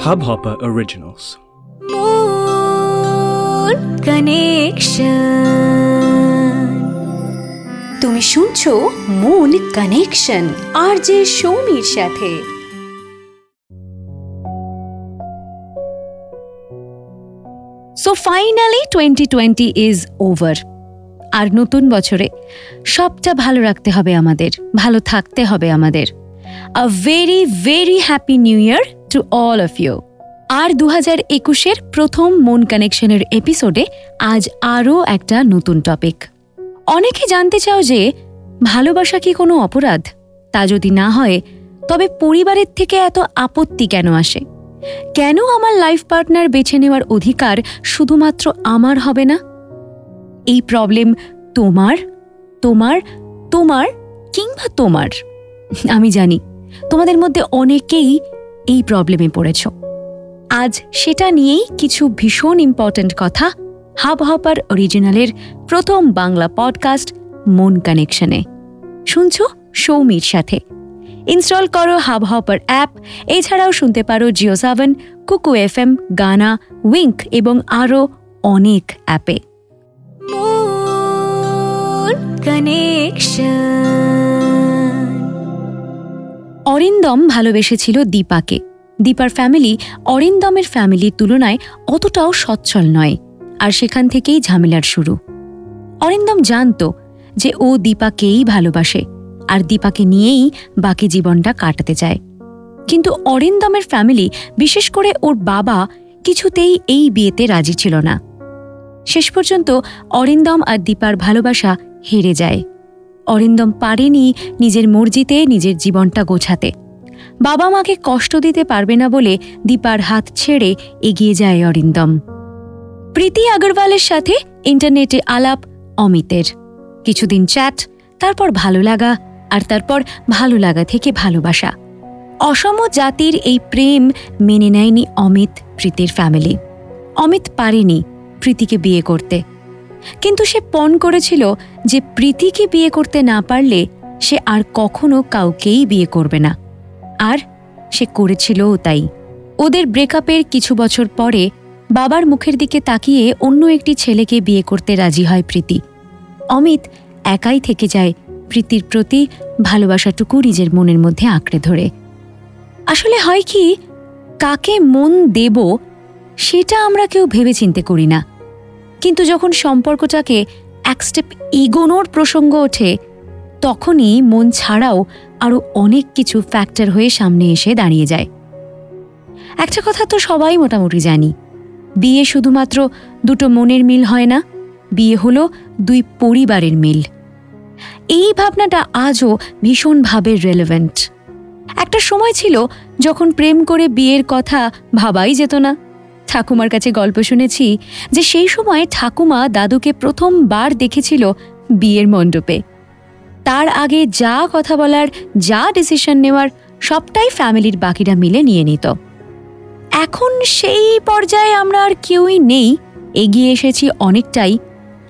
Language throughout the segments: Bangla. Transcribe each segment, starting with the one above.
Hubhopper Originals. Moon Connection. তুমি শুনছো মুন কানেকশন আর যে সৌমির সাথে so finally twenty twenty is over আর নতুন বছরে সবটা ভালো রাখতে হবে আমাদের, ভালো থাকতে হবে আমাদের a very very happy new year to all of you আর দু হাজার একুশের প্রথম মন কানেকশনের এপিসোডে আজ আরও একটা নতুন টপিক অনেকে জানতে চাও যে, ভালোবাসা কি কোনো অপরাধ? তা যদি না হয়, তবে পরিবারের থেকে এত আপত্তি কেন আসে? কেন আমার লাইফ পার্টনার বেছে নেওয়ার অধিকার শুধুমাত্র আমার হবে না? এই প্রবলেম তোমার তোমার তোমার কিংবা তোমার। আমি জানি, তোমাদের মধ্যে অনেকেই এই প্রবলেমে পড়েছ। আজ সেটা নিয়েই কিছু ভীষণ ইম্পর্ট্যান্ট কথা হাব হপার অরিজিনালের প্রথম বাংলা পডকাস্ট মন কানেকশনে শুনছ সৌমির সাথে। ইনস্টল করো হাব হপার অ্যাপ এছাড়াও শুনতে পারো জিও সেভেন কুকু এফ এম গানা উইঙ্ক এবং আরও অনেক অ্যাপে। অরিন্দম ভালোবেসেছিল দীপাকে। দীপার ফ্যামিলি অরিন্দমের ফ্যামিলির তুলনায় অতটাও সচ্ছল নয়, আর সেখান থেকেই ঝামেলার শুরু। অরিন্দম জানত যে ও দীপাকেই ভালোবাসে, আর দীপাকে নিয়েই বাকি জীবনটা কাটাতে চায়। কিন্তু অরিন্দমের ফ্যামিলি বিশেষ করে ওর বাবা কিছুতেই এই বিয়েতে রাজি ছিল না। শেষ পর্যন্ত অরিন্দম আর দীপার ভালোবাসা হেরে যায়। অরিন্দম পারেনি নিজের মর্জিতে নিজের জীবনটা গোছাতে। বাবা মাকে কষ্ট দিতে পারবে না বলে দীপার হাত ছেড়ে এগিয়ে যায় অরিন্দম। প্রীতি আগরওয়ালের সাথে ইন্টারনেটে আলাপ, অমিতের। কিছুদিন চ্যাট, তারপর ভালো লাগা আর তারপর ভালো লাগা থেকে ভালোবাসা। অসম জাতির এই প্রেম মেনে নেয়নি অমিত, প্রীতির ফ্যামিলি অমিত পারেনি প্রীতিকে বিয়ে করতে। কিন্তু সে পণ করেছিল যে প্রীতিকে বিয়ে করতে না পারলে সে আর কখনো কাউকেই বিয়ে করবে না। আর সে করেছিলও তাই। ওদের ব্রেকআপের কিছু বছর পরে বাবার মুখের দিকে তাকিয়ে অন্য একটি ছেলেকে বিয়ে করতে রাজি হয় প্রীতি। অমিত একাই থেকে যায় প্রীতির প্রতি ভালোবাসাটুকু নিজের মনের মধ্যে আঁকড়ে ধরে। আসলে হয় কি, কাকে মন দেব সেটা আমরা কেউ ভেবে চিনতে করি না। কিন্তু যখন সম্পর্কটাকে এক স্টেপ এগোনোর প্রসঙ্গ ওঠে, তখনই মন ছাড়াও আরও অনেক কিছু ফ্যাক্টর হয়ে সামনে এসে দাঁড়িয়ে যায়। একটা কথা তো সবাই মোটামুটি জানি, বিয়ে শুধুমাত্র দুটো মনের মিল হয় না, বিয়ে হলো দুই পরিবারের মিল। এই ভাবনাটা আজও ভীষণভাবে রেলেভেন্ট একটা সময় ছিল যখন প্রেম করে বিয়ের কথা ভাবাই যেত না। ঠাকুমার কাছে গল্প শুনেছি যে সেই সময় ঠাকুমা দাদুকে প্রথমবার দেখেছিল বিয়ের মণ্ডপে। তার আগে যা কথা বলার, যা ডিসিশন নেওয়ার, সবটাই ফ্যামিলির বাকিরা মিলে নিয়ে নিত। এখন সেই পর্যায়ে আমরা আর কেউই নেই, এগিয়ে এসেছি অনেকটাই।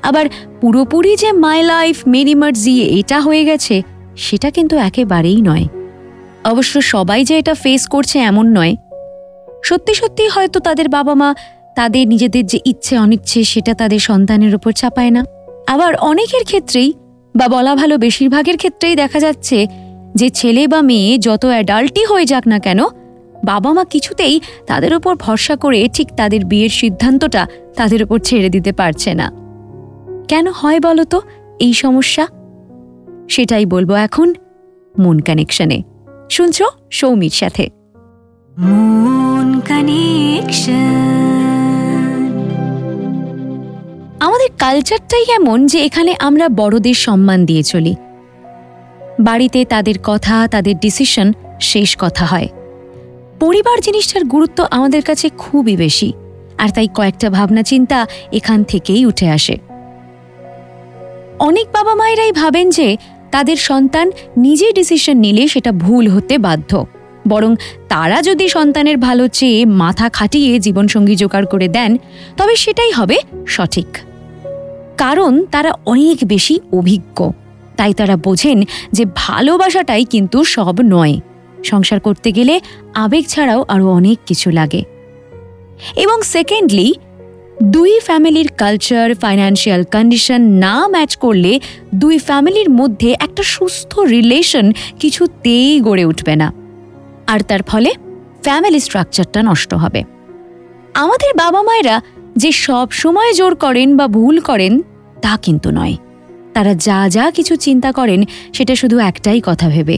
আবার পুরোপুরি যে মাই লাইফ মেরি মার্জি এটা হয়ে গেছে, সেটা কিন্তু একেবারেই নয়। অবশ্য সবাই যে এটা ফেস করছে এমন নয়। সত্যি সত্যি হয়তো তাদের বাবা মা তাদের নিজেদের যে ইচ্ছে অনিচ্ছে সেটা তাদের সন্তানের উপর চাপায় না। আবার অনেকের ক্ষেত্রেই বা বলা ভালো বেশিরভাগের ক্ষেত্রেই দেখা যাচ্ছে যে ছেলে বা মেয়ে যত অ্যাডাল্টই হয়ে যাক না কেন বাবা মা কিছুতেই তাদের উপর ভরসা করে ঠিক তাদের বিয়ের সিদ্ধান্তটা তাদের উপর ছেড়ে দিতে পারছে না। কেন হয় বলো তো এই সমস্যা? সেটাই বলব এখন মন কানেকশনে শুনছ সৌমির সাথে। কানেকশন আমাদের কালচারটাই এমন যে এখানে আমরা বড়দের সম্মান দিয়ে চলি। বাড়িতে তাদের কথা, তাদের ডিসিশন শেষ কথা হয়। পরিবার জিনিসটার গুরুত্ব আমাদের কাছে খুবই বেশি, আর তাই কয়েকটা ভাবনা চিন্তা এখান থেকেই উঠে আসে। অনেক বাবা মায়েরাই ভাবেন যে তাদের সন্তান নিজে ডিসিশন নিলে সেটা ভুল হতে বাধ্য। বরং তারা যদি সন্তানের ভালো চেয়ে মাথা খাটিয়ে জীবনসঙ্গী জোগাড় করে দেন, তবে সেটাই হবে সঠিক। কারণ তারা অনেক বেশি অভিজ্ঞ। তাই তারা বোঝেন যে ভালোবাসাটাই কিন্তু সব নয়। সংসার করতে গেলে আবেগ ছাড়াও আরও অনেক কিছু লাগে। এবং সেকেন্ডলি দুই ফ্যামিলির কালচার ফাইন্যান্সিয়াল কন্ডিশন না ম্যাচ করলে দুই ফ্যামিলির মধ্যে একটা সুস্থ রিলেশন কিছুতেই গড়ে উঠবে না। আর তার ফলে ফ্যামিলি স্ট্রাকচারটা নষ্ট হবে। আমাদের বাবা মায়েরা যে সব সময় জোর করেন বা ভুল করেন, তা কিন্তু নয়। তারা যা যা কিছু চিন্তা করেন, সেটা শুধু একটাই কথা ভেবে।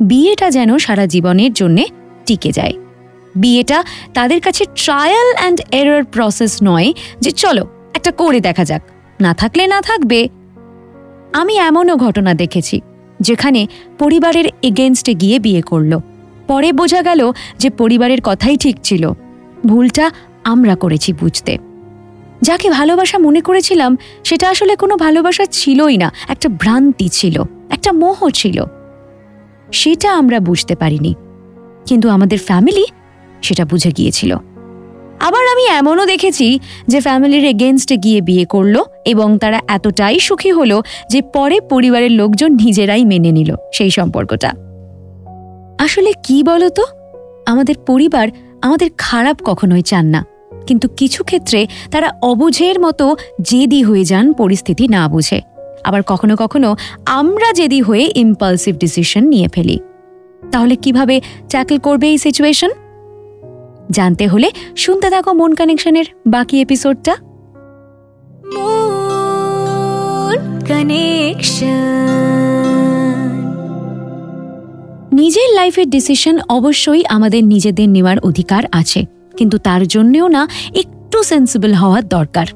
বিয়েটা যেন সারা জীবনের জন্যে টিকে যায়। বিয়েটা তাদের কাছে ট্রায়াল অ্যান্ড এরর প্রসেস নয় যে চলো, একটা করে দেখা যাক। না থাকলে না থাকবে। আমি এমনও ঘটনা দেখেছি, যেখানে পরিবারের এগেনস্টে গিয়ে বিয়ে করল। পরে বোঝা গেল যে পরিবারের কথাই ঠিক ছিল। ভুলটা আমরা করেছি বুঝতে। যাকে ভালোবাসা মনে করেছিলাম, সেটা আসলে কোনো ভালোবাসা ছিলই না, একটা ভ্রান্তি ছিল, একটা মোহ ছিল। সেটা আমরা বুঝতে পারিনি, কিন্তু আমাদের ফ্যামিলি সেটা বুঝে গিয়েছিল। আবার আমি এমনও দেখেছি যে ফ্যামিলির এগেনস্টে গিয়ে বিয়ে করল এবং তারা এতটাই সুখী হলো যে পরে পরিবারের লোকজন নিজেরাই মেনে নিল সেই সম্পর্কটা। আসলে কি বলতো? আমাদের পরিবার আমাদের খারাপ কখনোই চান না। কিন্তু কিছু ক্ষেত্রে তারা অবুঝের মতো জেদি হয়ে যান পরিস্থিতি না বুঝে। আবার কখনো কখনো আমরা জেদি হয়ে ইম্পালসিভ ডিসিশন নিয়ে ফেলি। তাহলে কীভাবে ট্যাকল করবে এই সিচুয়েশন জানতে হলে শুনতে থাকো মন কানেকশনের বাকি এপিসোডটা নিজের লাইফের ডিসিশন অবশ্যই আমাদের নিজেদের নেওয়ার অধিকার আছে, কিন্তু তার জন্যেও না একটু সেন্সিবল হওয়ার দরকার।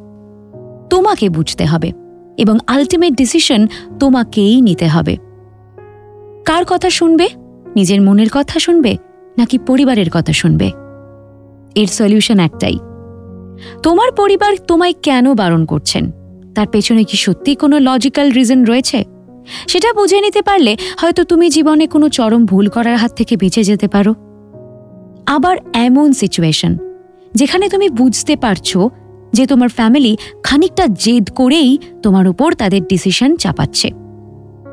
তোমাকে বুঝতে হবে এবং আলটিমেট ডিসিশন তোমাকেই নিতে হবে। কার কথা শুনবে? নিজের মনের কথা শুনবে নাকি পরিবারের কথা শুনবে? এর সলিউশন একটাই। তোমার পরিবার তোমায় কেন বারণ করছেন? তার পেছনে কি সত্যি কোনো লজিক্যাল রিজন রয়েছে? সেটা বুঝে নিতে পারলে হয়তো তুমি জীবনে কোনো চরম ভুল করার হাত থেকে বেঁচে যেতে পারো। আবার এমন সিচুয়েশন যেখানে তুমি বুঝতে পারছ যে তোমার ফ্যামিলি খানিকটা জেদ করেই তোমার উপর তাদের ডিসিশন চাপাচ্ছে।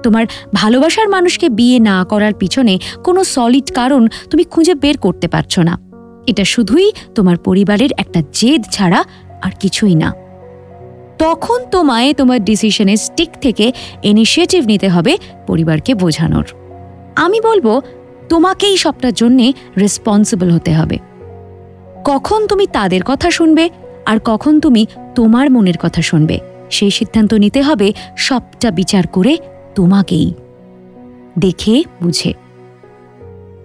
তোমার ভালোবাসার মানুষকে বিয়ে না করার পিছনে কোনো সলিড কারণ তুমি খুঁজে বের করতে পারছ না। এটা শুধুই তোমার পরিবারের একটা জেদ ছাড়া আর কিছুই না। তখন তোমায় তোমার ডিসিশনের স্টিক থেকে ইনিশিয়েটিভ নিতে হবে পরিবারকে বোঝানোর। আমি বলব, তোমাকেই সবটার জন্যে রেসপন্সিবল হতে হবে। কখন তুমি তাদের কথা শুনবে আর কখন তুমি তোমার মনের কথা শুনবে, সেই সিদ্ধান্ত নিতে হবে সবটা বিচার করে তোমাকেই। দেখে, বুঝে।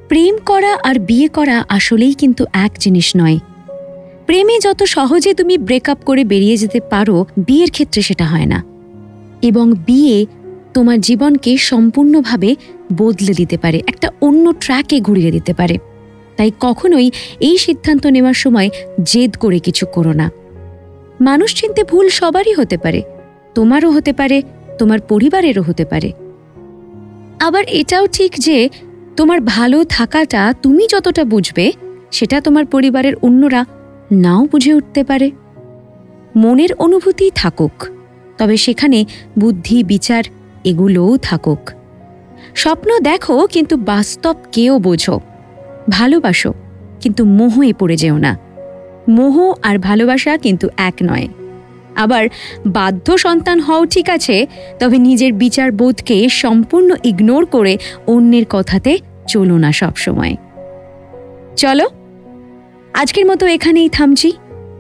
প্রেম করা আর বিয়ে করা আসলেই কিন্তু এক জিনিস নয় প্রেমে যত সহজে তুমি ব্রেকআপ করে বেরিয়ে যেতে পারো, বিয়ের ক্ষেত্রে সেটা হয় না। এবং বিয়ে তোমার জীবনকে সম্পূর্ণভাবে বদলে দিতে পারে, একটা অন্য ট্র্যাকে ঘুরিয়ে দিতে পারে। তাই কখনোই এই সিদ্ধান্ত নেওয়ার সময় জেদ করে কিছু করো না। মানুষ চিনতে ভুল সবারই হতে পারে, তোমারও হতে পারে, তোমার পরিবারেরও হতে পারে। আবার এটাও ঠিক যে তোমার ভালো থাকাটা তুমি যতটা বুঝবে, সেটা তোমার পরিবারের অন্যরা নাও বুঝে উঠতে পারে। মনের অনুভূতি থাকুক, তবে সেখানে বুদ্ধি, বিচার এগুলোও থাকুক। স্বপ্ন দেখো, কিন্তু বাস্তব কেও বোঝো। ভালোবাসো, কিন্তু মোহে পড়ে যেও না। মোহ আর ভালোবাসা কিন্তু এক নয়। আবার বাধ্য সন্তান হও ঠিক আছে, তবে নিজের বিচার বোধকে সম্পূর্ণ ইগনোর করে অন্যের কথাতে চলো না সবসময়। চলো আজকের মতো এখানেই থামছি।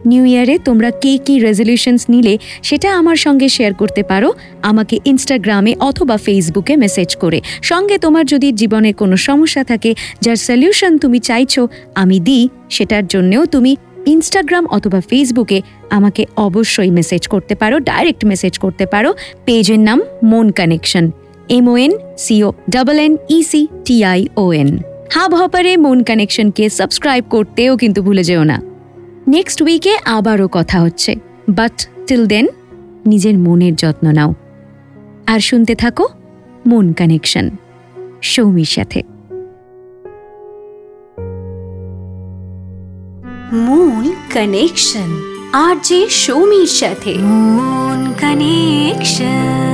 নিউ ইয়ারে তোমরা কে কী রেজলিউশনস নিলে সেটা আমার সঙ্গে শেয়ার করতে পারো। আমাকে ইনস্টাগ্রামে অথবা ফেসবুকে মেসেজ করে। সঙ্গে তোমার যদি জীবনে কোনো সমস্যা থাকে, যার সলিউশন তুমি চাইছো, আমি দিই। সেটার জন্যেও তুমি ইনস্টাগ্রাম অথবা ফেসবুকে আমাকে অবশ্যই মেসেজ করতে পারো ডাইরেক্ট মেসেজ করতে পারো। পেজের নাম Mon connection M O N C O double N E C T I O N hub হপারে মন কানেকশনকে সাবস্ক্রাইব করতেও কিন্তু ভুলে যেও না। নেক্সট উইকে আবারও কথা হচ্ছে। বাট টিল দেন নিজের মনের যত্ন নাও। আর শুনতে থাকো মন কানেকশন সৌমির সাথে। মূল কানেকশন আর যে সৌমির সাথে। মন কানেকশন